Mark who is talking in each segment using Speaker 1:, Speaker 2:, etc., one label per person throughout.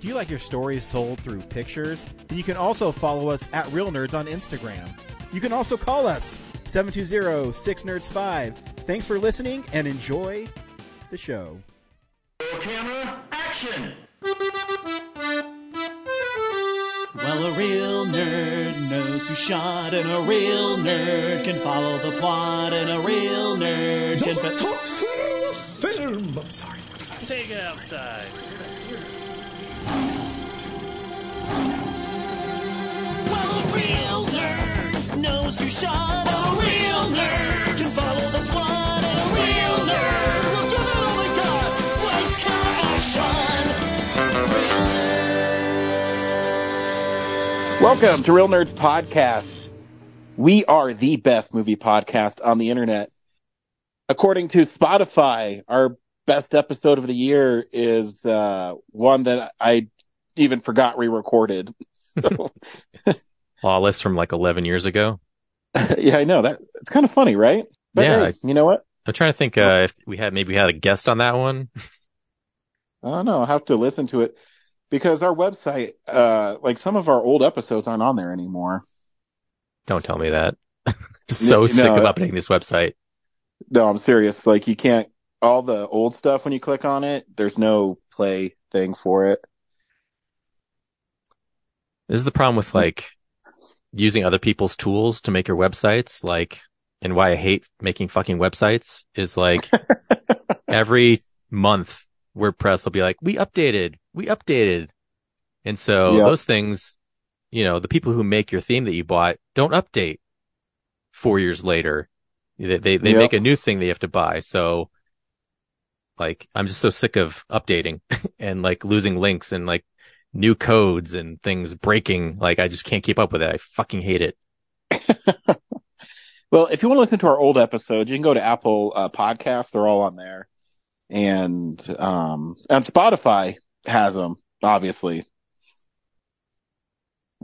Speaker 1: Do you like your stories told through pictures? Then you can also follow us at Reel Nerds on Instagram. You can also call us 720-6nerds5. Thanks for listening and enjoy the show.
Speaker 2: Camera, action!
Speaker 3: Well, a real nerd knows who shot, and a real nerd can follow the plot, and a real nerd can.
Speaker 4: Doesn't talk film. I'm sorry. I'm sorry.
Speaker 5: Take it outside.
Speaker 3: Real nerd knows who shot, a real nerd can follow the plot, a real nerd will give it all got. Lights, camera, action.
Speaker 6: Welcome to Reel Nerds Podcast. We are the best movie podcast on the internet. According to Spotify, our best episode of the year is uh, one that I even forgot re-recorded. So,
Speaker 7: Lawless from like 11 years ago.
Speaker 6: yeah, I know that. It's kind of funny, right? But
Speaker 7: Yeah,
Speaker 6: hey, you know what?
Speaker 7: I'm trying to think uh, if we had maybe we had a guest on that one.
Speaker 6: I don't know. I'll have to listen to it because our website, uh, like some of our old episodes aren't on there anymore.
Speaker 7: Don't tell me that. so
Speaker 6: No,
Speaker 7: sick of updating this website.
Speaker 6: No, I'm serious. Like you can't, all the old stuff when you click on it, there's no play thing for it.
Speaker 7: This is the problem with like using other people's tools to make your websites. Like, and why I hate making fucking websites is like every month WordPress will be like, we updated, we updated. And so
Speaker 6: Yep.
Speaker 7: those things, you know, the people who make your theme that you bought don't update four years later. They, they, they
Speaker 6: Yep.
Speaker 7: make a new thing they have to buy. So like, I'm just so sick of updating and like losing links and like new codes and things breaking. Like, I just can't keep up with it. I fucking hate it.
Speaker 6: Well, if you want to listen to our old episodes, you can go to Apple uh, Podcasts. They're all on there. And, um, and Spotify has them, obviously.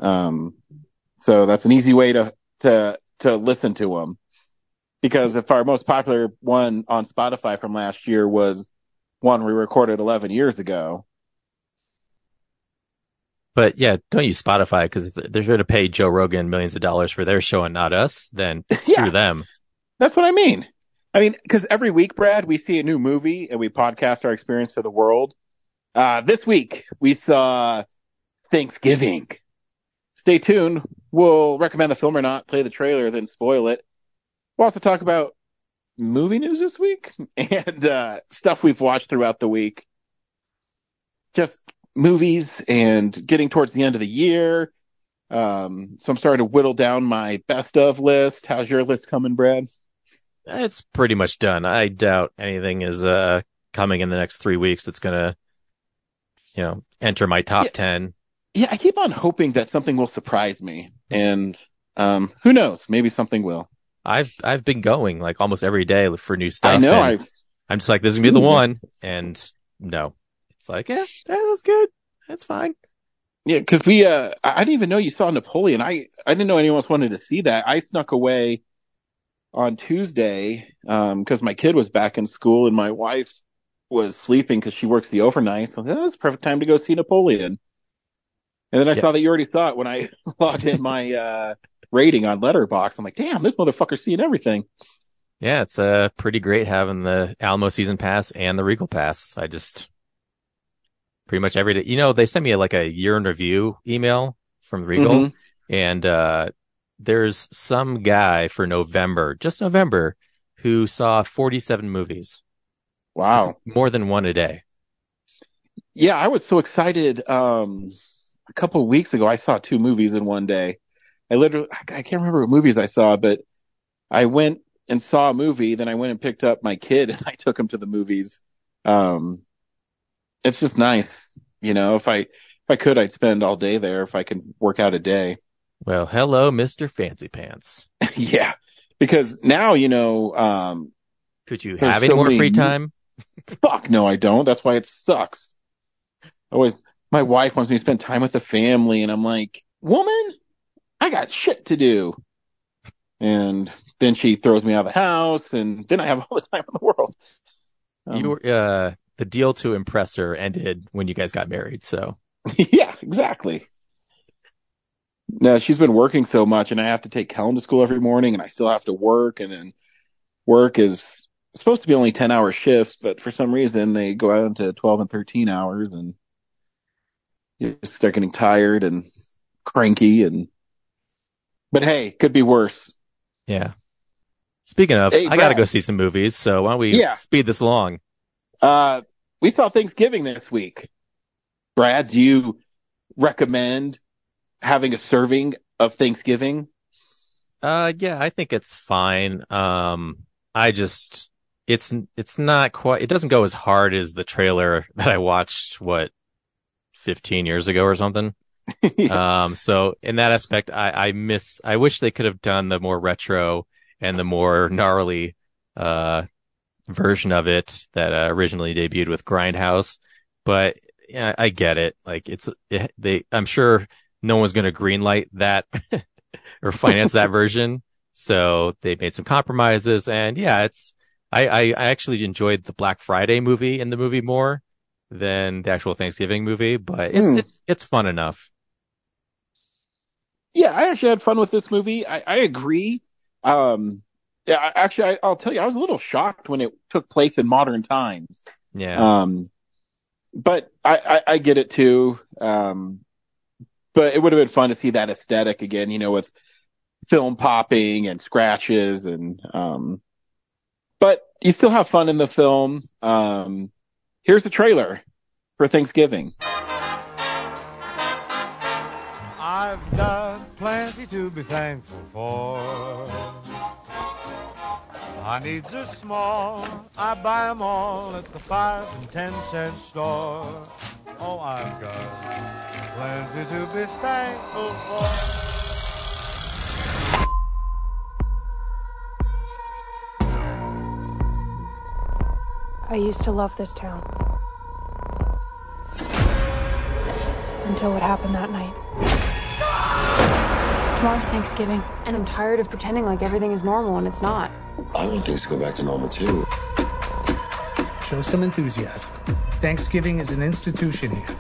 Speaker 6: Um, so that's an easy way to, to, to listen to them. Because if our most popular one on Spotify from last year was one we recorded 11 years ago.
Speaker 7: But yeah, don't use Spotify because if they're going to pay Joe Rogan millions of dollars for their show and not us, then screw
Speaker 6: Yeah.
Speaker 7: them.
Speaker 6: That's what I mean. I mean, because every week, Brad, we see a new movie and we podcast our experience to the world. Uh, this week we saw Thanksgiving. Stay tuned. We'll recommend the film or not, play the trailer, then spoil it. We'll also talk about movie news this week and uh, stuff we've watched throughout the week. Just movies and getting towards the end of the year. Um, so I'm starting to whittle down my best of list. How's your list coming, Brad?
Speaker 7: It's pretty much done. I doubt anything is, uh, coming in the next three weeks that's going to, you know, enter my top
Speaker 6: Yeah.
Speaker 7: 10.
Speaker 6: Yeah, I keep on hoping that something will surprise me. And um who knows, maybe something will.
Speaker 7: I've, I've been going like almost every day for new stuff.
Speaker 6: I know I
Speaker 7: I'm just like, this is going to be the one. And no, it's like, yeah, yeah, that's good. That's fine.
Speaker 6: yeah, cuz we uh I didn't even know you saw Napoleon. I I didn't know anyone else wanted to see that. I snuck away on Tuesday um cuz my kid was back in school and my wife was sleeping cuz she works the overnight. So that was perfect time to go see Napoleon. And then I
Speaker 7: Yeah.
Speaker 6: saw that you already saw it when I logged in my uh rating on Letterboxd. I'm like, "Damn, this motherfucker's seeing everything."
Speaker 7: Yeah, it's uh pretty great having the Alamo season pass and the Regal pass. I just pretty much every day. You know, they sent me like a year in review email from Regal,
Speaker 6: Mhm.
Speaker 7: and uh there's some guy for November, just November, who saw 47 movies.
Speaker 6: Wow.
Speaker 7: That's more than one a day.
Speaker 6: Yeah, I was so excited. Um, a couple of weeks ago, I saw two movies in one day. I literally, I can't remember what movies I saw, but I went and saw a movie. Then I went and picked up my kid and I took him to the movies. Um, it's just nice. You know, if I, if I could, I'd spend all day there if I could work out a day.
Speaker 7: Well, hello, Mr. Fancy Pants.
Speaker 6: yeah, because now you know. Um,
Speaker 7: Could you have any
Speaker 6: so
Speaker 7: more
Speaker 6: many
Speaker 7: free time?
Speaker 6: fuck no, I don't. That's why it sucks. Always, my wife wants me to spend time with the family, and I'm like, woman, I got shit to do. And then she throws me out of the house, and then I have all the time in the world. Um,
Speaker 7: you were, uh, the deal to impress her ended when you guys got married. So
Speaker 6: yeah, exactly. No, she's been working so much, and I have to take Helen to school every morning, and I still have to work, and then work is supposed to be only ten hour shifts, but for some reason they go out into twelve and thirteen hours, and you just start getting tired and cranky, and but hey, could be worse.
Speaker 7: yeah. Speaking of,
Speaker 6: Hey,
Speaker 7: I got to go see some movies. So why don't we
Speaker 6: Yeah.
Speaker 7: speed this along?
Speaker 6: Uh, we saw Thanksgiving this week. Brad, do you recommend having a serving of Thanksgiving?
Speaker 7: Uh, yeah, I think it's fine. Um, I just, it's, it's not quite, it doesn't go as hard as the trailer that I watched, what, 15 years ago or something. Um, so in that aspect, I, I miss, I wish they could have done the more retro and the more gnarly, uh, version of it that uh, originally debuted with Grindhouse. But yeah, I get it. Like it's, it, they, I'm sure no one's going to greenlight that or finance that version. So they made some compromises and yeah, it's, I, I, I actually enjoyed the Black Friday movie in the movie more than the actual Thanksgiving movie, but it's,
Speaker 6: Hmm.
Speaker 7: it's, it's fun enough.
Speaker 6: Yeah, I actually had fun with this movie. I, I agree. Um, yeah, actually, I, I'll tell you, I was a little shocked when it took place in modern times.
Speaker 7: Yeah.
Speaker 6: Um, but I, I, I get it too. Um, but it would have been fun to see that aesthetic again, you know, with film popping and scratches and, um, but you still have fun in the film. Um, here's the trailer for Thanksgiving.
Speaker 5: I've got plenty to be thankful for. My needs are small, I buy 'em all at the five and ten cent store. Oh, I've got plenty to be thankful for.
Speaker 8: I used to love this town. Until what happened that night.
Speaker 9: Tomorrow's Thanksgiving, and I'm tired of pretending like everything is normal when it's not.
Speaker 10: I want things to go back to normal too.
Speaker 11: Show some enthusiasm. Thanksgiving is an institution here.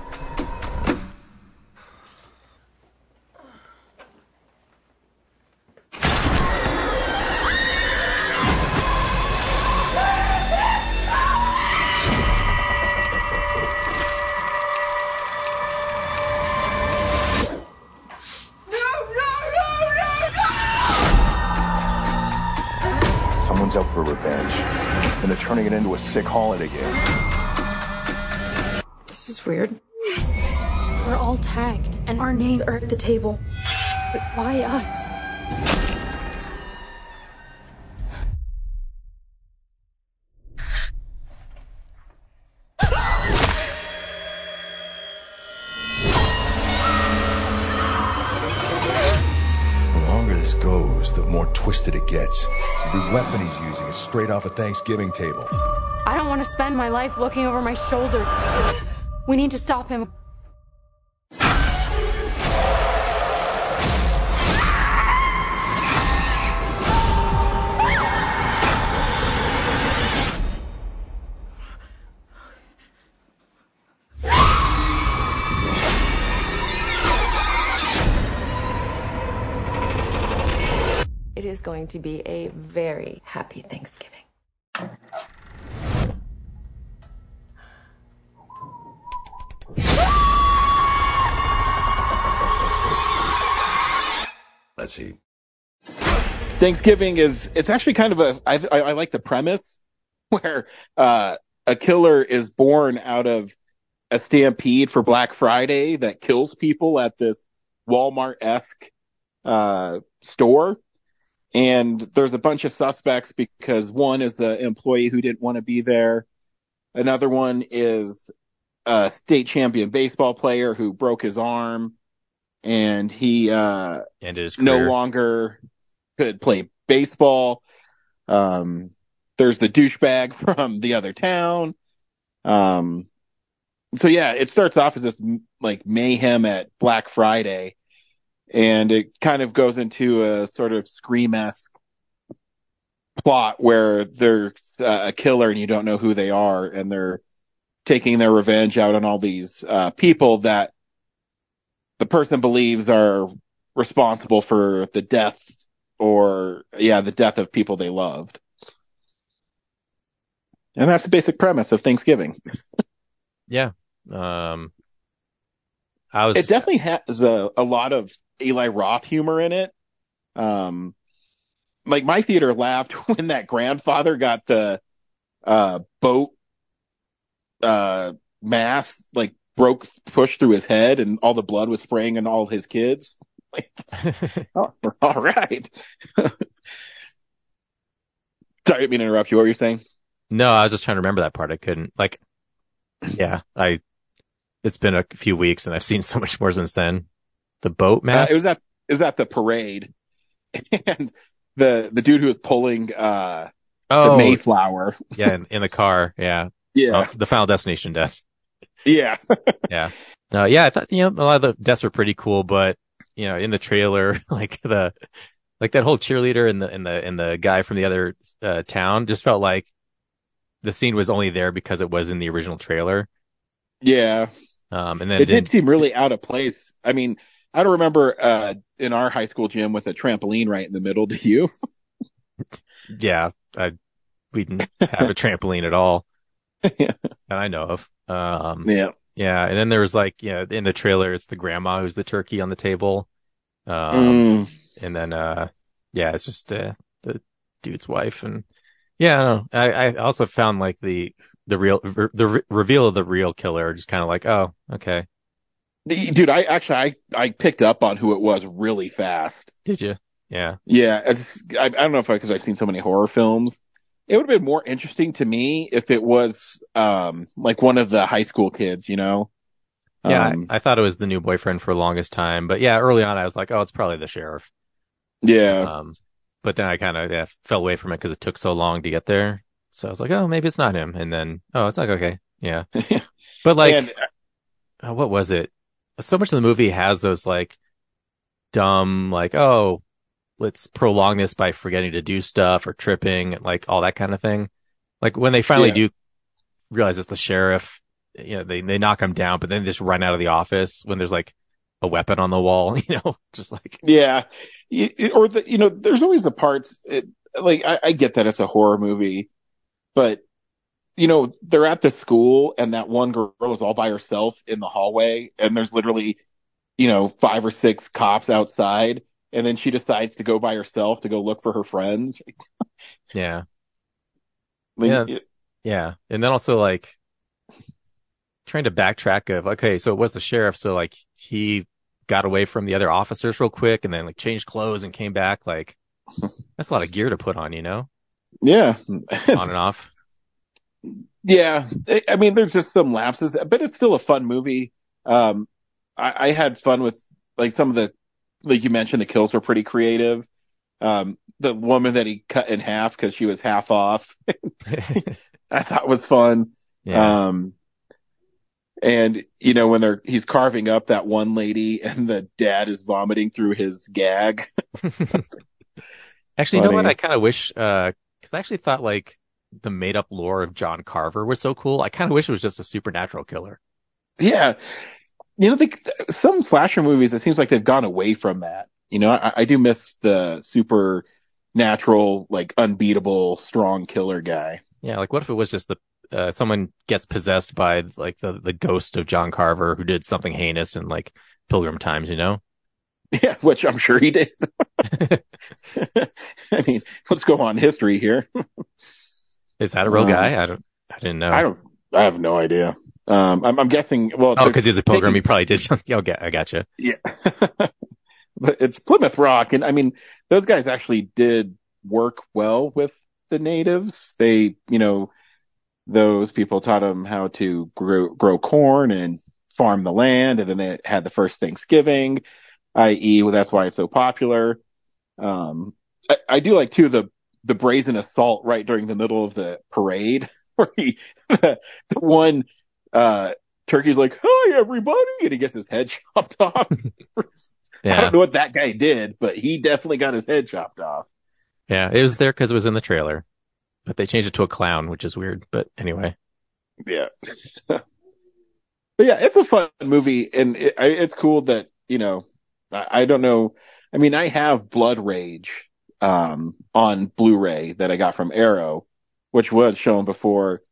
Speaker 10: Sick holiday game.
Speaker 9: This is weird. We're all tagged, and our names are at the table. But why us?
Speaker 10: The longer this goes, the more twisted it gets. The weapon he's using is straight off a Thanksgiving table.
Speaker 9: I don't want to spend my life looking over my shoulder. We need to stop him.
Speaker 12: It is going to be a very happy Thanksgiving.
Speaker 10: Let's see.
Speaker 6: Thanksgiving is it's actually kind of a I I, I like the premise where uh, a killer is born out of a stampede for Black Friday that kills people at this Walmart esque uh, store, and there's a bunch of suspects because one is an employee who didn't want to be there, another one is a state champion baseball player who broke his arm, and he uh,
Speaker 7: Ended his
Speaker 6: no
Speaker 7: career.
Speaker 6: longer could play baseball. Um, there's the douchebag from the other town. Um, so yeah, it starts off as this like mayhem at Black Friday, and it kind of goes into a sort of scream esque plot where there's uh, a killer and you don't know who they are, and they're taking their revenge out on all these uh, people that the person believes are responsible for the death or yeah, the death of people they loved. And that's the basic premise of Thanksgiving.
Speaker 7: Yeah. Um, I was.
Speaker 6: It definitely has a, a lot of Eli Roth humor in it. Um, like my theater laughed when that grandfather got the uh boat uh mask like broke pushed through his head and all the blood was spraying on all his kids. Like, oh, all right. Sorry, I didn't mean to interrupt you. What were you saying?
Speaker 7: No, I was just trying to remember that part. I couldn't. Like, yeah, I. It's been a few weeks, and I've seen so much more since then. The boat
Speaker 6: Uh,
Speaker 7: mask.
Speaker 6: it was at it was at the parade, and the the dude who was pulling uh
Speaker 7: oh,
Speaker 6: the Mayflower.
Speaker 7: yeah, in, in the car. Yeah,
Speaker 6: Yeah,
Speaker 7: Oh, the Final Destination death.
Speaker 6: Yeah,
Speaker 7: Yeah. Uh, yeah, I thought, you know, a lot of the deaths were pretty cool, but, you know, in the trailer, like the, like that whole cheerleader and the, and the, and the guy from the other, uh, town just felt like the scene was only there because it was in the original trailer.
Speaker 6: yeah.
Speaker 7: Um, and then
Speaker 6: It did seem really out of place. I mean, I don't remember uh in our high school gym with a trampoline right in the middle. Do you?
Speaker 7: yeah, I, we didn't have a trampoline at all
Speaker 6: Yeah.
Speaker 7: that I know of. Um,
Speaker 6: Yeah.
Speaker 7: yeah. And then there was like, you know, in the trailer, it's the grandma who's the turkey on the table. Um,
Speaker 6: Mm.
Speaker 7: and then uh yeah it's just uh the dude's wife and yeah I. I I also found like the the real the re- reveal of the real killer just kind of like oh okay
Speaker 6: Dude, I actually I I picked up on who it was really fast.
Speaker 7: did you yeah
Speaker 6: Yeah, I, I don't know if I, because I've seen so many horror films. It would have been more interesting to me if it was um like one of the high school kids, you know.
Speaker 7: yeah
Speaker 6: Um,
Speaker 7: I, I thought it was the new boyfriend for the longest time but yeah early on I was like oh it's probably the sheriff
Speaker 6: yeah.
Speaker 7: um but then I kind of yeah, fell away from it because it took so long to get there so I was like oh maybe it's not him and then oh it's like okay yeah but like
Speaker 6: and
Speaker 7: uh, what was it? So much of the movie has those like dumb, like, oh, let's prolong this by forgetting to do stuff or tripping, like all that kind of thing. Like when they finally
Speaker 6: Yeah.
Speaker 7: do realize it's the sheriff, you know, they, they knock him down, but then they just run out of the office when there's like a weapon on the wall, you know, just like,
Speaker 6: Yeah. Or the, you know, there's always the parts, it, like, I, I get that it's a horror movie, but, you know, they're at the school and that one girl is all by herself in the hallway and there's literally, you know, five or six cops outside. And then she decides to go by herself to go look for her friends.
Speaker 7: yeah,
Speaker 6: Like,
Speaker 7: Yeah.
Speaker 6: it-
Speaker 7: yeah. And then also like trying to backtrack of, okay, so it was the sheriff. So like he got away from the other officers real quick and then like changed clothes and came back. Like that's a lot of gear to put on, you know,
Speaker 6: yeah.
Speaker 7: on and off.
Speaker 6: Yeah, I- I mean, there's just some lapses, but it's still a fun movie. Um, I, I had fun with like some of the, like you mentioned, the kills were pretty creative. Um, the woman that he cut in half because she was half off, I thought was fun.
Speaker 7: yeah.
Speaker 6: Um, and you know when they're he's carving up that one lady and the dad is vomiting through his gag.
Speaker 7: Actually, you know what? I kind of wish, uh, cause I actually thought like the made up lore of John Carver was so cool. I kind of wish it was just a supernatural killer.
Speaker 6: Yeah. You know, they, some slasher movies, it seems like they've gone away from that. You know, I, I do miss the supernatural, like unbeatable, strong killer guy.
Speaker 7: Yeah. Like what if it was just the, uh, someone gets possessed by like the, the ghost of John Carver who did something heinous in like Pilgrim Times, you know?
Speaker 6: Yeah, which I'm sure he did. I mean, let's go on history here.
Speaker 7: Is that a real
Speaker 6: Um,
Speaker 7: guy? I don't, I didn't know.
Speaker 6: I don't, I have no idea. Um, I'm, I'm guessing, well,
Speaker 7: Oh,
Speaker 6: to-
Speaker 7: cause he's a pilgrim. He probably did something. Oh, I gotcha.
Speaker 6: Yeah. but it's Plymouth Rock. And I mean, those guys actually did work well with the natives. They, you know, those people taught them how to grow, grow corn and farm the land. And then they had the first Thanksgiving. i.e., well, that's why it's so popular. Um, I, I do like too the the brazen assault right during the middle of the parade, where he the, the one uh turkey's like, "Hi, everybody," and he gets his head chopped off. I don't know what that guy did, but he definitely got his head chopped off.
Speaker 7: Yeah. It was there because it was in the trailer, but they changed it to a clown, which is weird. But anyway.
Speaker 6: Yeah. but yeah, it's a fun movie and it, I, it's cool that, you know, I, I don't know. I mean, I have Blood Rage, um, on Blu-ray that I got from Arrow, which was shown before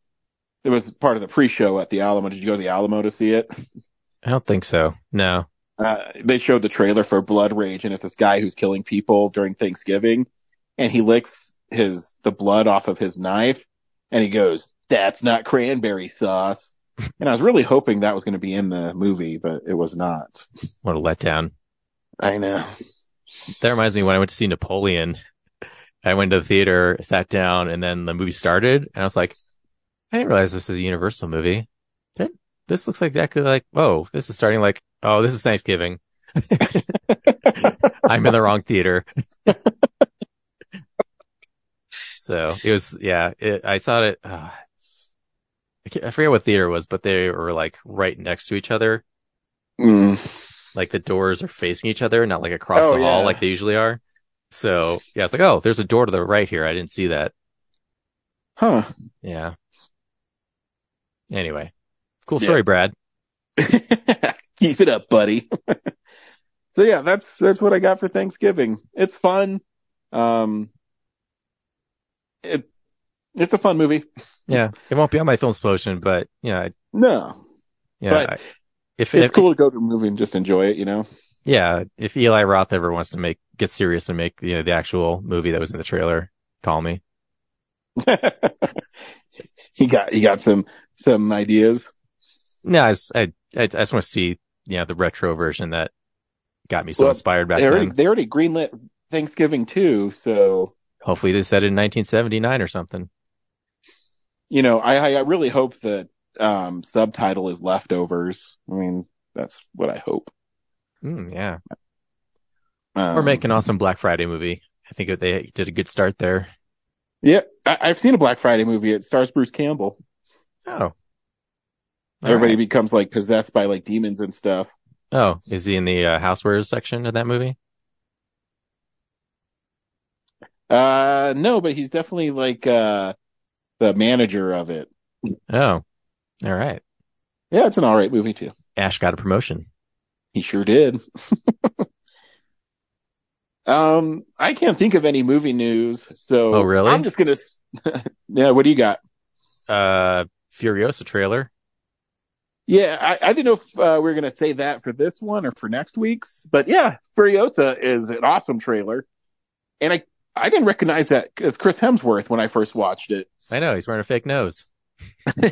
Speaker 6: it was part of the pre-show at the Alamo. Did you go to the Alamo to see it?
Speaker 7: I don't think so. No.
Speaker 6: Uh, they showed the trailer for Blood Rage and it's this guy who's killing people during Thanksgiving and he licks his, the blood off of his knife and he goes, that's not cranberry sauce. And I was really hoping that was going to be in the movie, but it was not.
Speaker 7: What a letdown.
Speaker 6: I know.
Speaker 7: That reminds me when I went to see Napoleon, I went to the theater, sat down, and then the movie started, and I was like, I didn't realize this is a Universal movie. That, this looks like exactly like, oh, this is starting like, oh, this is Thanksgiving. I'm in the wrong theater. so it was, yeah, it, I saw it. Uh, it's- I, can't- I forget what theater it was, but they were like right next to each other.
Speaker 6: Mm.
Speaker 7: Like the doors are facing each other, not like across
Speaker 6: Oh,
Speaker 7: the hall
Speaker 6: yeah.
Speaker 7: like they usually are. So yeah, it's like, oh, there's a door to the right here. I didn't see that.
Speaker 6: Huh.
Speaker 7: Yeah. Anyway, cool
Speaker 6: Yeah.
Speaker 7: story, Brad.
Speaker 6: Keep it up, buddy. so yeah, that's, that's what I got for Thanksgiving. It's fun. Um, it, it's a fun movie.
Speaker 7: Yeah, it won't be on my film explosion, but yeah, I-
Speaker 6: No,
Speaker 7: yeah.
Speaker 6: But
Speaker 7: I- if
Speaker 6: it's
Speaker 7: if,
Speaker 6: cool to go to a movie and just enjoy it, you know?
Speaker 7: yeah, if Eli Roth ever wants to make get serious and make you know the actual movie that was in the trailer, call me.
Speaker 6: he got, he got some, some ideas.
Speaker 7: No, I just, I, I, just want to see you know the retro version that got me so
Speaker 6: Well,
Speaker 7: inspired back
Speaker 6: They already,
Speaker 7: then.
Speaker 6: they already greenlit Thanksgiving too. So,
Speaker 7: Hopefully, they said it in 1979 or something.
Speaker 6: you know, I, I really hope that, um, subtitle is leftovers. I mean, that's what I hope.
Speaker 7: Mm, yeah,
Speaker 6: Um,
Speaker 7: or make an awesome Black Friday movie. I think they did a good start there.
Speaker 6: Yeah, I, I've seen a Black Friday movie. It stars Bruce Campbell.
Speaker 7: Oh,
Speaker 6: Everybody
Speaker 7: right.
Speaker 6: becomes like possessed by like demons and stuff.
Speaker 7: Oh, is he in the uh, housewares section of that movie?
Speaker 6: Uh, no, but he's definitely like, uh, the manager of it.
Speaker 7: Oh, all right.
Speaker 6: Yeah, it's an all right movie too.
Speaker 7: Ash got a promotion.
Speaker 6: He sure did. um, I can't think of any movie news. So
Speaker 7: Oh, really?
Speaker 6: I'm just gonna, yeah, what do you got?
Speaker 7: Uh, Furiosa trailer.
Speaker 6: Yeah, I, I didn't know if uh, we were going to say that for this one or for next week's, but yeah, Furiosa is an awesome trailer, and I I didn't recognize that as Chris Hemsworth when I first watched it.
Speaker 7: I know he's wearing a fake nose.
Speaker 6: I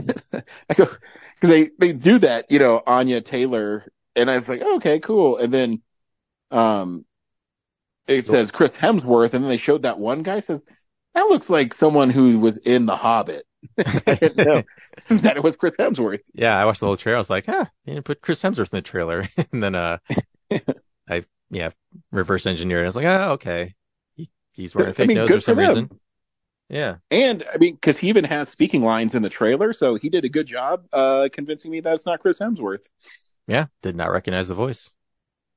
Speaker 6: go because they they do that, you know, Anya Taylor, and I was like, okay, cool, and then um, it says Chris Hemsworth, and then they showed that one guy says that looks like someone who was in The Hobbit. I didn't know that it was Chris Hemsworth.
Speaker 7: Yeah, I watched the whole trailer. I was like, huh, you didn't put Chris Hemsworth in the trailer. and then, uh, I, yeah, reverse engineered. I was like, oh, okay. He, he's wearing a
Speaker 6: I
Speaker 7: fake
Speaker 6: mean,
Speaker 7: nose for some
Speaker 6: for
Speaker 7: reason. Yeah.
Speaker 6: And I mean, because he even has speaking lines in the trailer, so he did a good job uh, convincing me that it's not Chris Hemsworth.
Speaker 7: Yeah. Did not recognize the voice.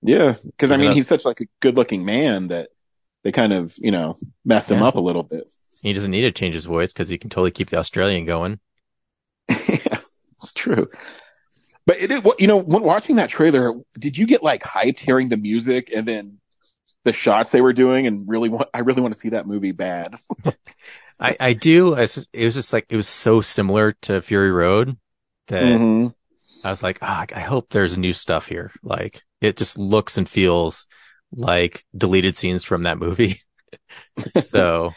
Speaker 6: Yeah, because I mean, he's such like a good-looking man that they kind of, you know, messed him up a little bit.
Speaker 7: He doesn't need to change his voice because he can totally keep the Australian going.
Speaker 6: yeah, it's true. But it, it, you know, when watching that trailer, did you get like hyped hearing the music and then the shots they were doing, and really want? I really want to see that movie bad.
Speaker 7: I, I do. Just, it was just like, it was so similar to Fury Road that
Speaker 6: Mhm.
Speaker 7: I was like, ah, I hope there's new stuff here. Like it just looks and feels like deleted scenes from that movie. so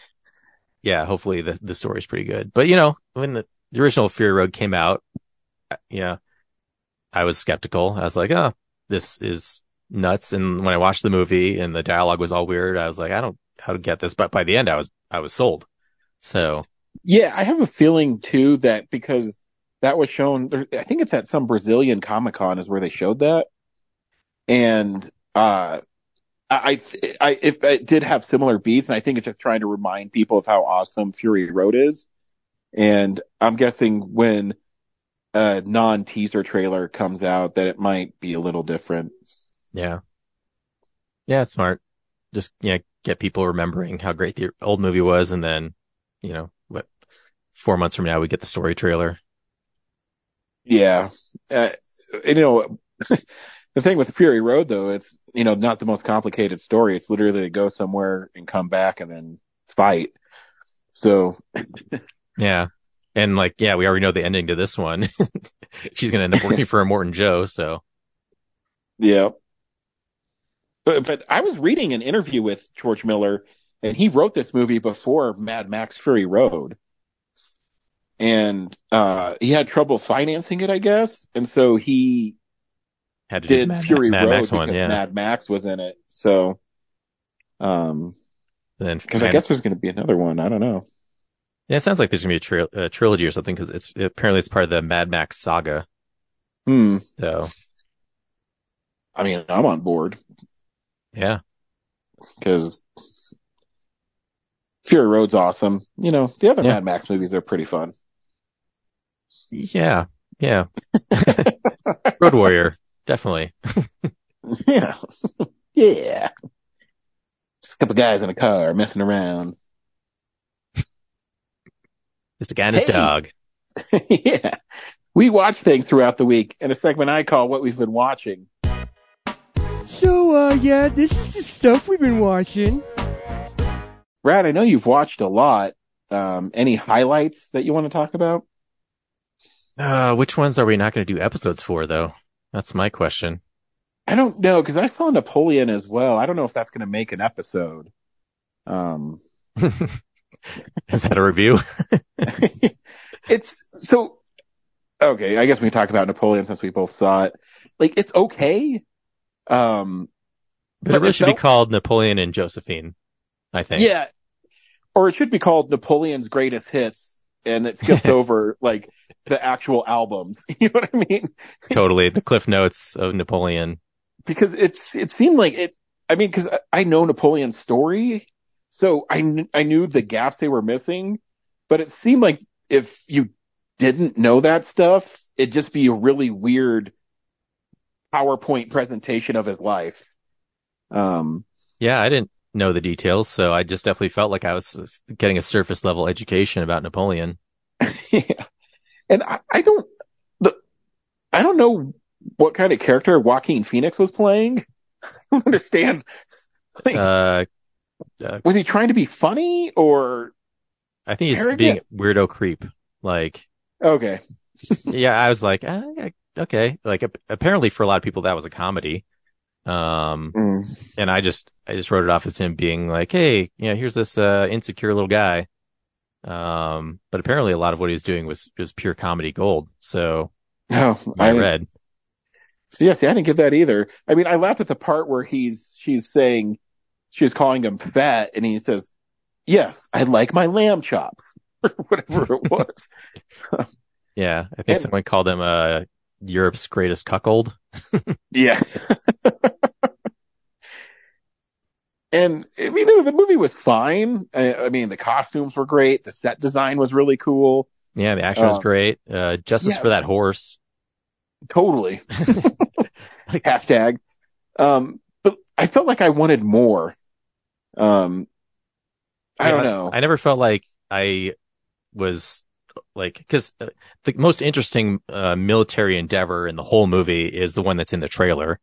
Speaker 7: yeah, hopefully the, the story's pretty good. But you know, when the, the original Fury Road came out, uh, yeah, I was skeptical. I was like, oh, this is nuts. And when I watched the movie and the dialogue was all weird, I was like, I don't how to get this. But by the end, I was, I was sold. So
Speaker 6: Yeah, I have a feeling too that because that was shown, I think it's at some Brazilian Comic Con is where they showed that. And uh, I, I, if it did have similar beats, and I think it's just trying to remind people of how awesome Fury Road is. And I'm guessing when a non teaser trailer comes out that it might be a little different.
Speaker 7: Yeah. Yeah, it's smart. Just, you know, get people remembering how great the old movie was. And then, you know, what, four months from now, we get the story trailer.
Speaker 6: Yeah. Uh, you know, the thing with Fury Road though, it's, you know, not the most complicated story. It's literally to go somewhere and come back and then fight. So
Speaker 7: Yeah. And like, yeah, we already know the ending to this one. She's going to end up working for Immortan Joe. So
Speaker 6: Yeah. But, but I was reading an interview with George Miller and he wrote this movie before Mad Max Fury Road. And, uh, he had trouble financing it, I guess. And so he
Speaker 7: had to do
Speaker 6: did
Speaker 7: Mad-
Speaker 6: Fury
Speaker 7: Mad
Speaker 6: Road
Speaker 7: Max
Speaker 6: because
Speaker 7: yeah.
Speaker 6: Mad Max was in it. So, um,
Speaker 7: then,
Speaker 6: because I guess there's going to be another one. I don't know.
Speaker 7: yeah, it sounds like there's going to be a, tri- a trilogy or something because it's apparently it's part of the Mad Max saga.
Speaker 6: Hmm.
Speaker 7: So
Speaker 6: I mean, I'm on board
Speaker 7: yeah,
Speaker 6: because Fury Road's awesome. You know, the other
Speaker 7: Yeah.
Speaker 6: Mad Max movies, they're pretty fun.
Speaker 7: yeah, yeah. Road Warrior, definitely.
Speaker 6: Yeah. yeah. Just a couple guys in a car messing around.
Speaker 7: Just a guy and his
Speaker 6: Hey.
Speaker 7: dog.
Speaker 6: yeah. We watch things throughout the week in a segment I call What We've Been Watching.
Speaker 13: So, uh, yeah, this is the stuff we've been watching.
Speaker 6: Brad, I know you've watched a lot. Um, any highlights that you want to talk about?
Speaker 7: Uh, which ones are we not going to do episodes for though? That's my question.
Speaker 6: I don't know because I saw Napoleon as well. I don't know if that's going to make an episode. Um,
Speaker 7: Is that a review?
Speaker 6: it's so okay. I guess we can talk about Napoleon since we both saw it. Like it's okay. Um,
Speaker 7: But it really should be called Napoleon and Josephine. I think.
Speaker 6: yeah, or it should be called Napoleon's Greatest Hits, and it skips over like the actual albums. You know what I mean?
Speaker 7: Totally. The cliff notes of Napoleon.
Speaker 6: because it's it seemed like it. I mean, because I know Napoleon's story, so I kn- I knew the gaps they were missing, but it seemed like if you didn't know that stuff, it'd just be a really weird PowerPoint presentation of his life. Um,
Speaker 7: Yeah, I didn't know the details, so I just definitely felt like I was getting a surface level education about Napoleon.
Speaker 6: yeah, and I, I don't, the, I don't know what kind of character Joaquin Phoenix was playing. I don't understand. Like,
Speaker 7: Uh, uh,
Speaker 6: was he trying to be funny or
Speaker 7: I think he's
Speaker 6: Arrogant.
Speaker 7: being weirdo creep. Like,
Speaker 6: okay?
Speaker 7: yeah, I was like, ah, okay. Like, apparently for a lot of people that was a comedy. Um,
Speaker 6: Mm.
Speaker 7: and I just, I just wrote it off as him being like, hey, you know, here's this, uh, insecure little guy. Um, but apparently a lot of what he was doing was, was pure comedy gold. So
Speaker 6: No,
Speaker 7: I
Speaker 6: didn't-
Speaker 7: read.
Speaker 6: So yeah, see, I didn't get that either. I mean, I laughed at the part where he's she's saying she's calling him fat, and he says, "Yes, I like my lamb chops," or whatever it was.
Speaker 7: Yeah. I think
Speaker 6: And-
Speaker 7: someone called him, uh, Europe's greatest cuckold.
Speaker 6: yeah. And I mean, the movie was fine. I, I mean, the costumes were great. The set design was really cool.
Speaker 7: Yeah. The action was
Speaker 6: Uh,
Speaker 7: great. Uh, justice
Speaker 6: yeah.
Speaker 7: for that horse.
Speaker 6: Totally. Hashtag. Um, but I felt like I wanted more. Um, I don't know.
Speaker 7: I never felt like I was like, cause uh, the most interesting, uh, military endeavor in the whole movie is the one that's in the trailer.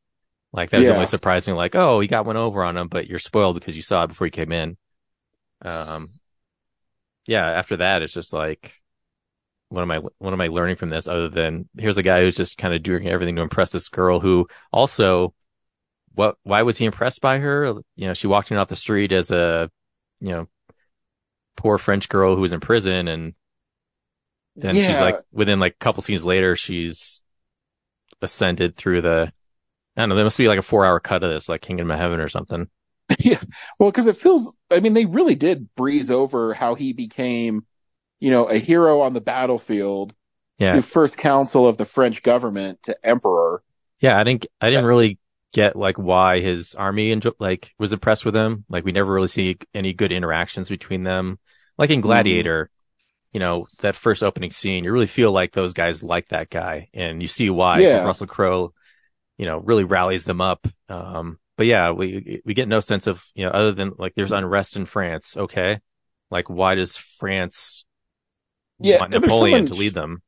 Speaker 7: Like that was
Speaker 6: Yeah.
Speaker 7: only surprising. Like, oh, he got one over on him, but you're spoiled because you saw it before you came in. Um, yeah, after that, it's just like, what am I, what am I learning from this other than here's a guy who's just kind of doing everything to impress this girl who also, what, why was he impressed by her? You know, she walked in off the street as a, you know, poor French girl who was in prison and then she's like, within like a couple scenes later, she's ascended through the, I don't know, there must be like a four hour cut of this, like Kingdom of Heaven or something.
Speaker 6: Yeah. Well, because it feels, I mean, they really did breeze over how he became, you know, a hero on the battlefield,
Speaker 7: Yeah.
Speaker 6: the first council of the French government to emperor.
Speaker 7: Yeah. I didn't, I didn't really get like why his army and like was impressed with him. Like we never really see any good interactions between them. Like in mm-hmm. Gladiator, you know, that first opening scene, you really feel like those guys like that guy and you see why
Speaker 6: Yeah.
Speaker 7: Russell Crowe, you know, really rallies them up. Um, but yeah, we, we get no sense of, you know, other than like there's unrest in France. Okay. Like why does France
Speaker 6: Yeah,
Speaker 7: want
Speaker 6: and there's so
Speaker 7: Napoleon to lead them?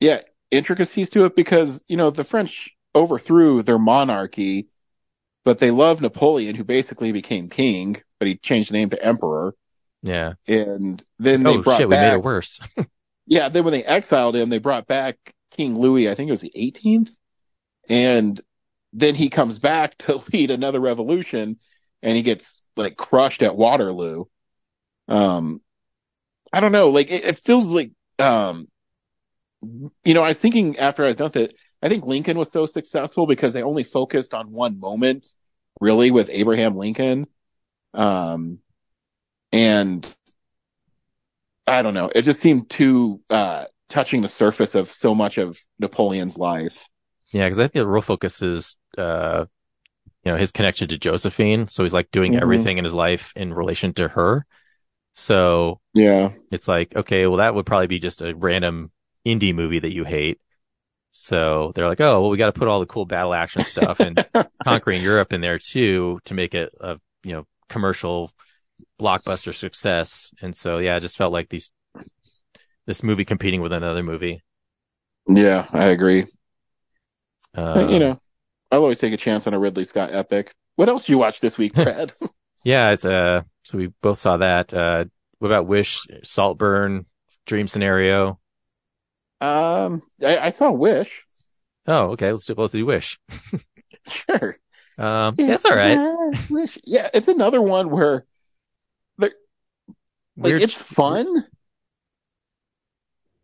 Speaker 6: yeah, intricacies to it because, you know, the French overthrew their monarchy, but they loved Napoleon, who basically became king, but he changed the name to emperor.
Speaker 7: Yeah.
Speaker 6: And then they
Speaker 7: oh
Speaker 6: brought
Speaker 7: shit, we made
Speaker 6: back,
Speaker 7: it worse.
Speaker 6: yeah, then when they exiled him, they brought back King Louis, I think it was the 18th. And then he comes back to lead another revolution and he gets like crushed at Waterloo. Um, I don't know, like it, it feels like, um, you know, I was thinking after I was done with it, I think Lincoln was so successful because they only focused on one moment really with Abraham Lincoln. Um, and I don't know, it just seemed too, uh, touching the surface of so much of Napoleon's life.
Speaker 7: Yeah, because I think the real focus is, uh, you know, his connection to Josephine. So he's like doing
Speaker 6: Mhm.
Speaker 7: everything in his life in relation to her. So
Speaker 6: Yeah.
Speaker 7: it's like, okay, well, that would probably be just a random indie movie that you hate. So they're like, oh, well, we got to put all the cool battle action stuff and conquering Europe in there too to make it a, you know, commercial blockbuster success. And so, yeah, it just felt like these, this movie competing with another movie.
Speaker 6: Yeah, I agree.
Speaker 7: Uh,
Speaker 6: you know, I'll always take a chance on a Ridley Scott epic. What else do you watch this week, Brad?
Speaker 7: Yeah, it's uh so we both saw that. Uh what about Wish, Saltburn, Dream Scenario?
Speaker 6: um, I, I saw Wish.
Speaker 7: Oh, okay, let's do both do Wish.
Speaker 6: Sure.
Speaker 7: Um yeah, it's all right.
Speaker 6: Wish. Yeah, it's another one where like,
Speaker 7: Weird
Speaker 6: it's fun,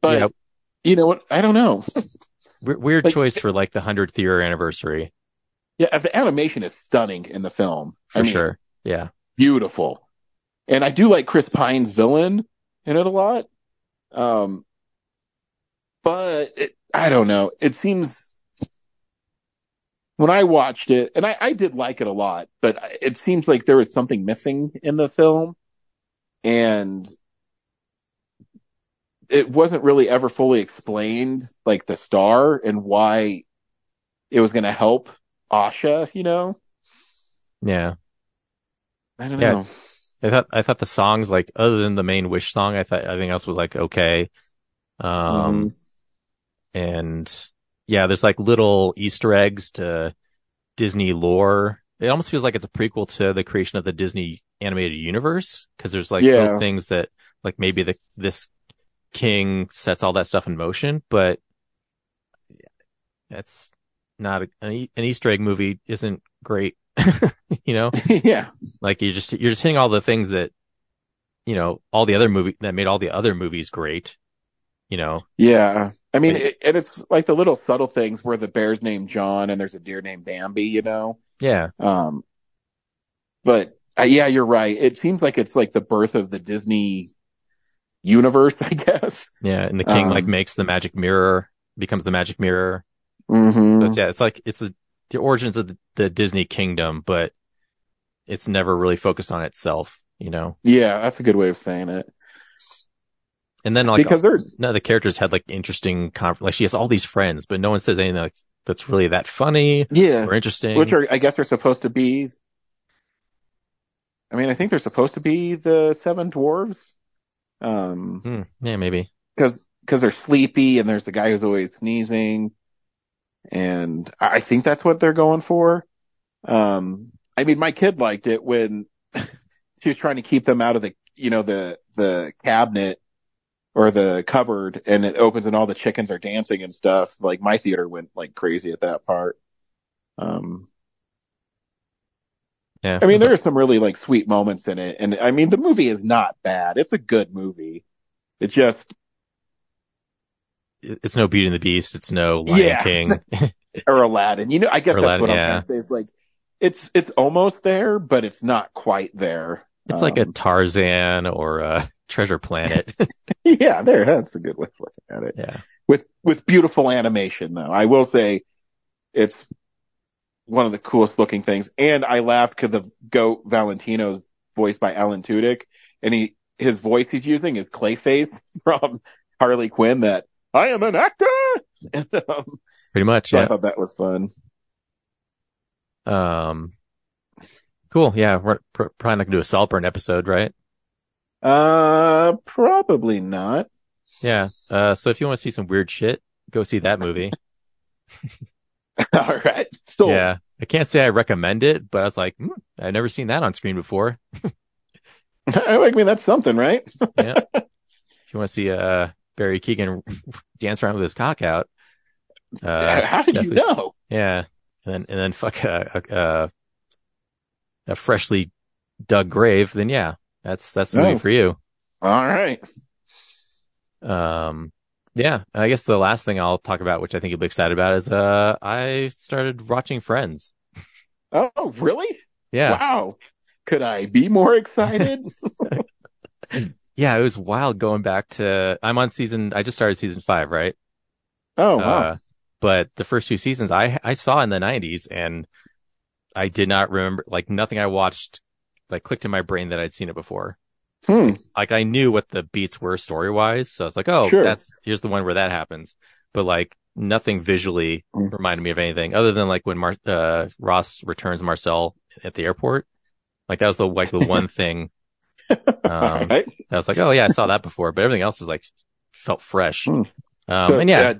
Speaker 6: but
Speaker 7: Yeah.
Speaker 6: you know what? I don't know.
Speaker 7: weird, weird
Speaker 6: like-
Speaker 7: choice for like the 100th year anniversary
Speaker 6: Yeah, the animation is stunning in the film.
Speaker 7: for
Speaker 6: I mean,
Speaker 7: sure. Yeah.
Speaker 6: beautiful. And I do like Chris Pine's villain in it a lot. Um, but it, I don't know. It seems when I watched it, and I, I did like it a lot, but it seems like there was something missing in the film and it wasn't really ever fully explained, like the star and why it was going to help Asha, you know?
Speaker 7: Yeah.
Speaker 6: I don't
Speaker 7: Yeah.
Speaker 6: know.
Speaker 7: I thought I thought the songs like other than the main Wish song, I thought everything else was like okay. Um and yeah, there's like little Easter eggs to Disney lore. It almost feels like it's a prequel to the creation of the Disney animated universe because there's like
Speaker 6: Yeah.
Speaker 7: things that like maybe the this king sets all that stuff in motion, but that's not a, an, Easter egg movie isn't great, you know?
Speaker 6: yeah.
Speaker 7: Like you just you're just hitting all the things that you know all the other movie that made all the other movies great. You know,
Speaker 6: Yeah. I mean, it, and it's like the little subtle things where the bear's named John and there's a deer named Bambi, you know?
Speaker 7: yeah,
Speaker 6: Um, but uh, yeah, you're right. It seems like it's like the birth of the Disney universe, I guess.
Speaker 7: yeah. And the king like
Speaker 6: Um,
Speaker 7: makes the magic mirror, becomes the magic mirror.
Speaker 6: Mm-hmm.
Speaker 7: So it's, yeah, it's like it's the, the origins of the, the Disney kingdom, but it's never really focused on itself. You know,
Speaker 6: Yeah, that's a good way of saying it.
Speaker 7: and then like
Speaker 6: because there's,
Speaker 7: none of the characters had like interesting con- like she has all these friends, but no one says anything like, that's really that funny
Speaker 6: yeah,
Speaker 7: or interesting.
Speaker 6: which are, I guess, are supposed to be. I mean, I think they're supposed to be the seven dwarves. Um,
Speaker 7: Hmm, yeah, maybe.
Speaker 6: because because they're sleepy and there's the guy who's always sneezing and I I think that's what they're going for. Um, I mean, my kid liked it when she was trying to keep them out of the, you know, the, the cabinet or the cupboard and it opens and all the chickens are dancing and stuff. Like my theater went like crazy at that part. Um,
Speaker 7: Yeah,
Speaker 6: I mean, there are some really like sweet moments in it. And I mean, the movie is not bad. It's a good movie. It's just,
Speaker 7: it's no Beauty and the Beast. It's no Lion
Speaker 6: Yeah.
Speaker 7: King.
Speaker 6: or Aladdin. You know, I guess
Speaker 7: Or
Speaker 6: that's
Speaker 7: Aladdin,
Speaker 6: what I'm
Speaker 7: yeah.
Speaker 6: trying to say. Is like it's it's almost there, but it's not quite there.
Speaker 7: It's like a
Speaker 6: Um,
Speaker 7: Tarzan or a Treasure Planet.
Speaker 6: yeah, there. That's a good way of looking at it.
Speaker 7: yeah.
Speaker 6: With with beautiful animation, though, I will say it's one of the coolest looking things. And I laughed because the goat Valentino's voiced by Alan Tudyk, and he his voice he's using is Clayface from Harley Quinn. That I am an actor. And, um,
Speaker 7: Pretty much.
Speaker 6: so I thought that was fun.
Speaker 7: Um, cool. Yeah. We're pr- probably not gonna do a Saltburn episode, right?
Speaker 6: Uh, probably not.
Speaker 7: Yeah. Uh, so if you want to see some weird shit, go see that movie.
Speaker 6: All right. So
Speaker 7: Yeah. I can't say I recommend it, but I was like, hmm, I've never seen that on screen before.
Speaker 6: I mean that's something, right?
Speaker 7: Yeah. if you want to see, uh, Barry Keoghan dance around with his cock out. Uh,
Speaker 6: How did you know?
Speaker 7: Yeah. And then, and then fuck a, a, a, a freshly dug grave. Then yeah, that's, that's the movie
Speaker 6: Oh.
Speaker 7: for you.
Speaker 6: All right.
Speaker 7: Um, yeah, I guess the last thing I'll talk about, which I think you'll be excited about, is uh, I started watching Friends.
Speaker 6: Oh, really?
Speaker 7: Yeah,
Speaker 6: Wow. Could I be more excited?
Speaker 7: yeah, it was wild going back to. I'm on season. I just started season five, right?
Speaker 6: oh, wow.
Speaker 7: Uh, but the first two seasons I I saw in the '90s, and I did not remember like nothing I watched like clicked in my brain that I'd seen it before.
Speaker 6: hmm.
Speaker 7: Like I knew what the beats were story wise, so I was like, oh,
Speaker 6: Sure.
Speaker 7: that's here's the one where that happens. But like nothing visually
Speaker 6: Mm.
Speaker 7: reminded me of anything other than like when Mar- uh, Ross returns Marcel at the airport. Like that was the like the one thing um,
Speaker 6: right.
Speaker 7: I was like, oh yeah, I saw that before, but everything else was like felt fresh.
Speaker 6: Hmm.
Speaker 7: Um,
Speaker 6: So,
Speaker 7: and yeah,
Speaker 6: uh,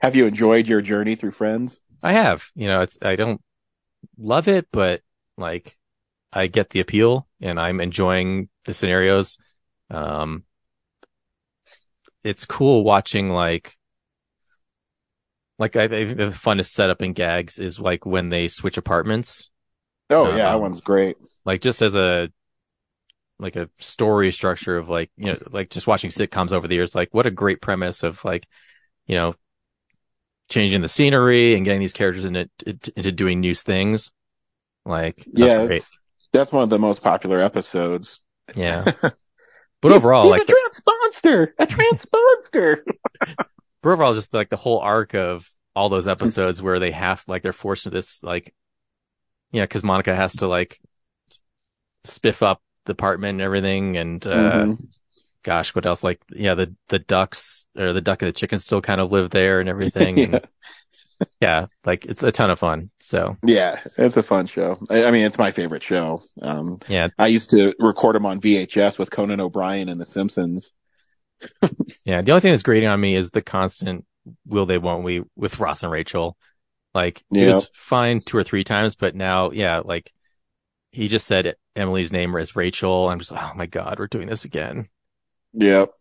Speaker 6: have you enjoyed your journey through Friends?
Speaker 7: I have. You know, it's I don't love it, but like I get the appeal and I'm enjoying the scenarios. Um it's cool watching like like I think the funnest setup and gags is like when they switch apartments.
Speaker 6: Oh, yeah, that
Speaker 7: Um,
Speaker 6: one's great.
Speaker 7: Like just as a like a story structure of like, you know, like just watching sitcoms over the years, like what a great premise of like, you know, changing the scenery and getting these characters into into doing new things. Like that's
Speaker 6: Yeah,
Speaker 7: great.
Speaker 6: it's- that's one of the most popular episodes.
Speaker 7: Yeah. But
Speaker 6: He's-
Speaker 7: overall,
Speaker 6: he's
Speaker 7: like
Speaker 6: a
Speaker 7: the,
Speaker 6: transponster, a transponster.
Speaker 7: but overall, just like the whole arc of all those episodes where they have like they're forced into this like, yeah, because Monica has to like spiff up the apartment and everything, and uh
Speaker 6: Mhm.
Speaker 7: gosh, what else? Like, yeah, the the ducks or the duck and the chickens still kind of live there and everything.
Speaker 6: yeah.
Speaker 7: And yeah, like it's a ton of fun. So
Speaker 6: yeah, it's a fun show. I, I mean, it's my favorite show. Um,
Speaker 7: yeah,
Speaker 6: I used to record them on VHS with Conan O'Brien and The Simpsons.
Speaker 7: yeah. The only thing that's grating on me is the constant will they won't we with Ross and Rachel. Like it
Speaker 6: Yeah.
Speaker 7: was fine two or three times, but now, yeah, like he just said Emily's name as Rachel. I'm just like, oh my god, we're doing this again.
Speaker 6: Yep.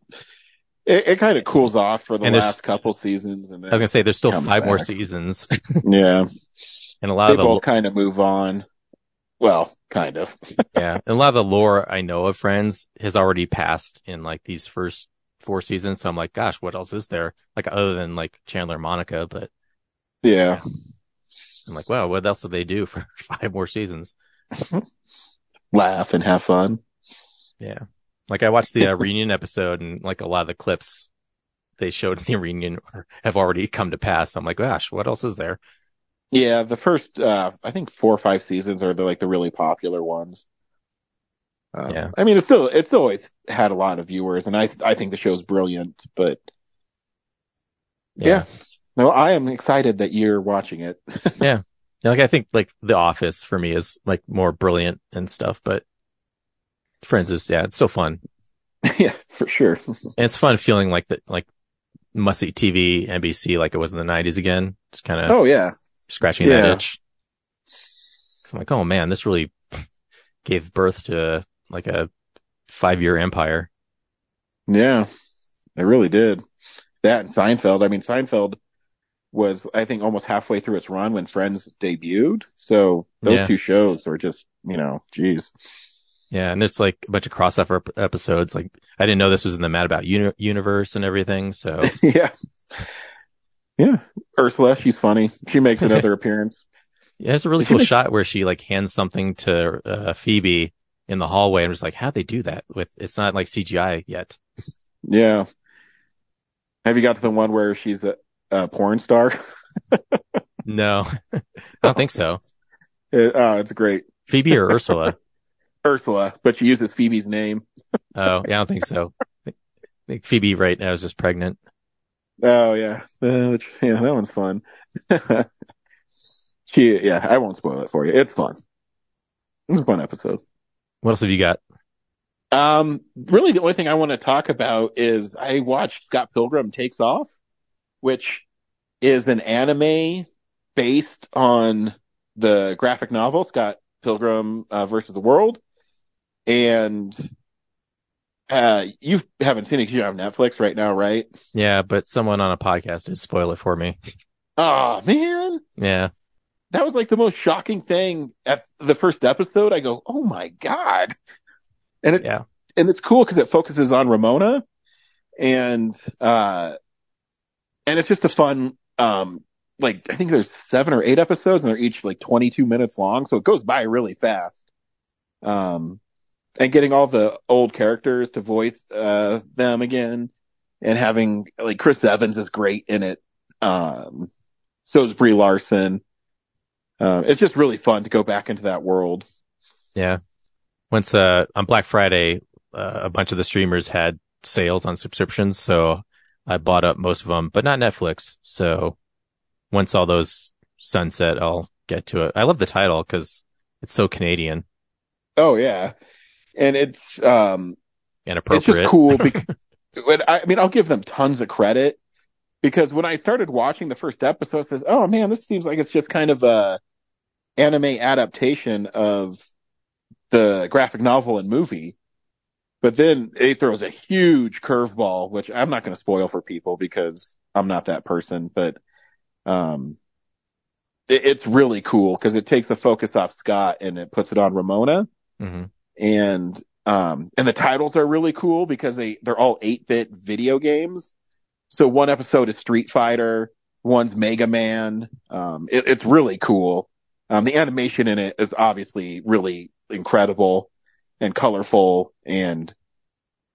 Speaker 6: It, it kind of cools off for the
Speaker 7: And
Speaker 6: last couple seasons, and
Speaker 7: I was gonna say there's still five more seasons,
Speaker 6: yeah,
Speaker 7: and a lot
Speaker 6: they
Speaker 7: of the
Speaker 6: both kind of move on. Well, kind of.
Speaker 7: yeah, and a lot of the lore I know of Friends has already passed in like these first four seasons. So I'm like, gosh, what else is there? Like other than like Chandler Monica, but
Speaker 6: Yeah.
Speaker 7: I'm like, wow, what else did they do for five more seasons?
Speaker 6: Laugh and have fun.
Speaker 7: Yeah. Like I watched the uh, reunion episode and like a lot of the clips they showed in the reunion have already come to pass. I'm like, gosh, what else is there?
Speaker 6: Yeah, the first, uh, I think four or five seasons are the like the really popular ones. Um,
Speaker 7: Yeah.
Speaker 6: I mean, it's still it's always had a lot of viewers, and I I think the show's brilliant. But yeah, no, I am excited that you're watching it.
Speaker 7: Yeah. Yeah, Like I think like The Office for me is like more brilliant and stuff, but Friends is, yeah, it's so fun.
Speaker 6: yeah, for sure.
Speaker 7: And it's fun feeling like that, like must see TV, NBC, like it was in the nineties again. Just kind of
Speaker 6: Oh yeah,
Speaker 7: scratching that itch. I'm like, oh man, this really gave birth to like a five year empire.
Speaker 6: yeah, it really did. That and Seinfeld. I mean, Seinfeld was I think almost halfway through its run when Friends debuted. So those
Speaker 7: Yeah.
Speaker 6: two shows were just you know, geez.
Speaker 7: Yeah. And there's like a bunch of crossover ep- episodes. Like I didn't know this was in the Mad About Uni- universe and everything. So
Speaker 6: yeah. Yeah. Ursula, she's funny. She makes another appearance.
Speaker 7: yeah, it's a really cool shot where she like hands something to uh, Phoebe in the hallway. I'm just like, how'd they do that with, it's not like CGI yet.
Speaker 6: Yeah. Have you got to the one where she's a, a porn star?
Speaker 7: No, I don't think so.
Speaker 6: It, oh, it's great.
Speaker 7: Phoebe or Ursula?
Speaker 6: Ursula, but she uses Phoebe's name.
Speaker 7: Oh, yeah, I don't think so. I think Phoebe right now is just pregnant.
Speaker 6: Oh yeah, uh, yeah, that one's fun. she, yeah, I won't spoil it for you. It's fun. It's a fun episode.
Speaker 7: What else have you got?
Speaker 6: Um, really, the only thing I want to talk about is I watched Scott Pilgrim Takes Off, which is an anime based on the graphic novel Scott Pilgrim uh, versus the World, and uh, you haven't seen it because you have Netflix right now, right?
Speaker 7: Yeah, but someone on a podcast did spoil it for me.
Speaker 6: Oh man,
Speaker 7: Yeah.
Speaker 6: that was like the most shocking thing at the first episode. I go, oh my god, and it
Speaker 7: Yeah.
Speaker 6: and it's cool because it focuses on Ramona, and uh, and it's just a fun um like I think there's seven or eight episodes and they're each like 22 minutes long, so it goes by really fast. Um, and getting all the old characters to voice uh them again, and having like Chris Evans is great in it. Um, so is Brie Larson. Um, it's just really fun to go back into that world.
Speaker 7: Yeah. Once, uh, on Black Friday, uh, a bunch of the streamers had sales on subscriptions. So I bought up most of them, but not Netflix. So once all those sunset, I'll get to it. I love the title because it's so Canadian
Speaker 6: Oh yeah, and it's um
Speaker 7: and
Speaker 6: it's just cool because I mean I'll give them tons of credit because when I started watching the first episode, it says, "Oh man, this seems like it's just kind of a anime adaptation of the graphic novel and movie." But then it throws a huge curveball, which I'm not going to spoil for people because I'm not that person. But um, it, it's really cool because it takes the focus off Scott and it puts it on Ramona.
Speaker 7: Hmm
Speaker 6: and um and the titles are really cool because they they're all 8-bit video games. So one episode is street fighter one's mega man. Um it, it's really cool. Um the animation in it is obviously really incredible and colorful and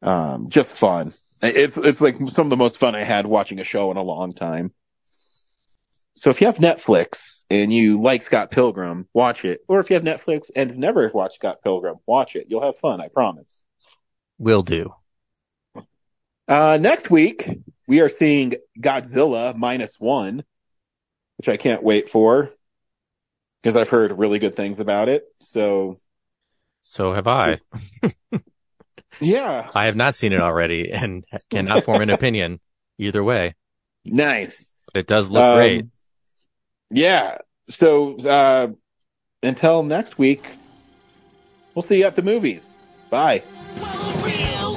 Speaker 6: um just fun it's it's like some of the most fun i had watching a show in a long time so if you have netflix and you like Scott Pilgrim, watch it. Or if you have Netflix and never watched Scott Pilgrim, watch it. You'll have fun, I promise.
Speaker 7: Will do.
Speaker 6: Uh, next week, we are seeing Godzilla minus one, which I can't wait for because I've heard really good things about it. So,
Speaker 7: So have I.
Speaker 6: yeah,
Speaker 7: I have not seen it already and cannot form an opinion either way,
Speaker 6: nice.
Speaker 7: but it does look
Speaker 6: Um,
Speaker 7: great.
Speaker 6: Yeah. So, uh, until next week, we'll see you at the movies. Bye.
Speaker 3: real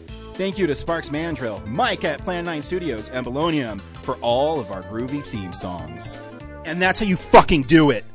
Speaker 1: Thank you to Sparks Mandrill, Mike at Plan 9 Studios, and Bolognium for all of our groovy theme songs. And that's how you fucking do it!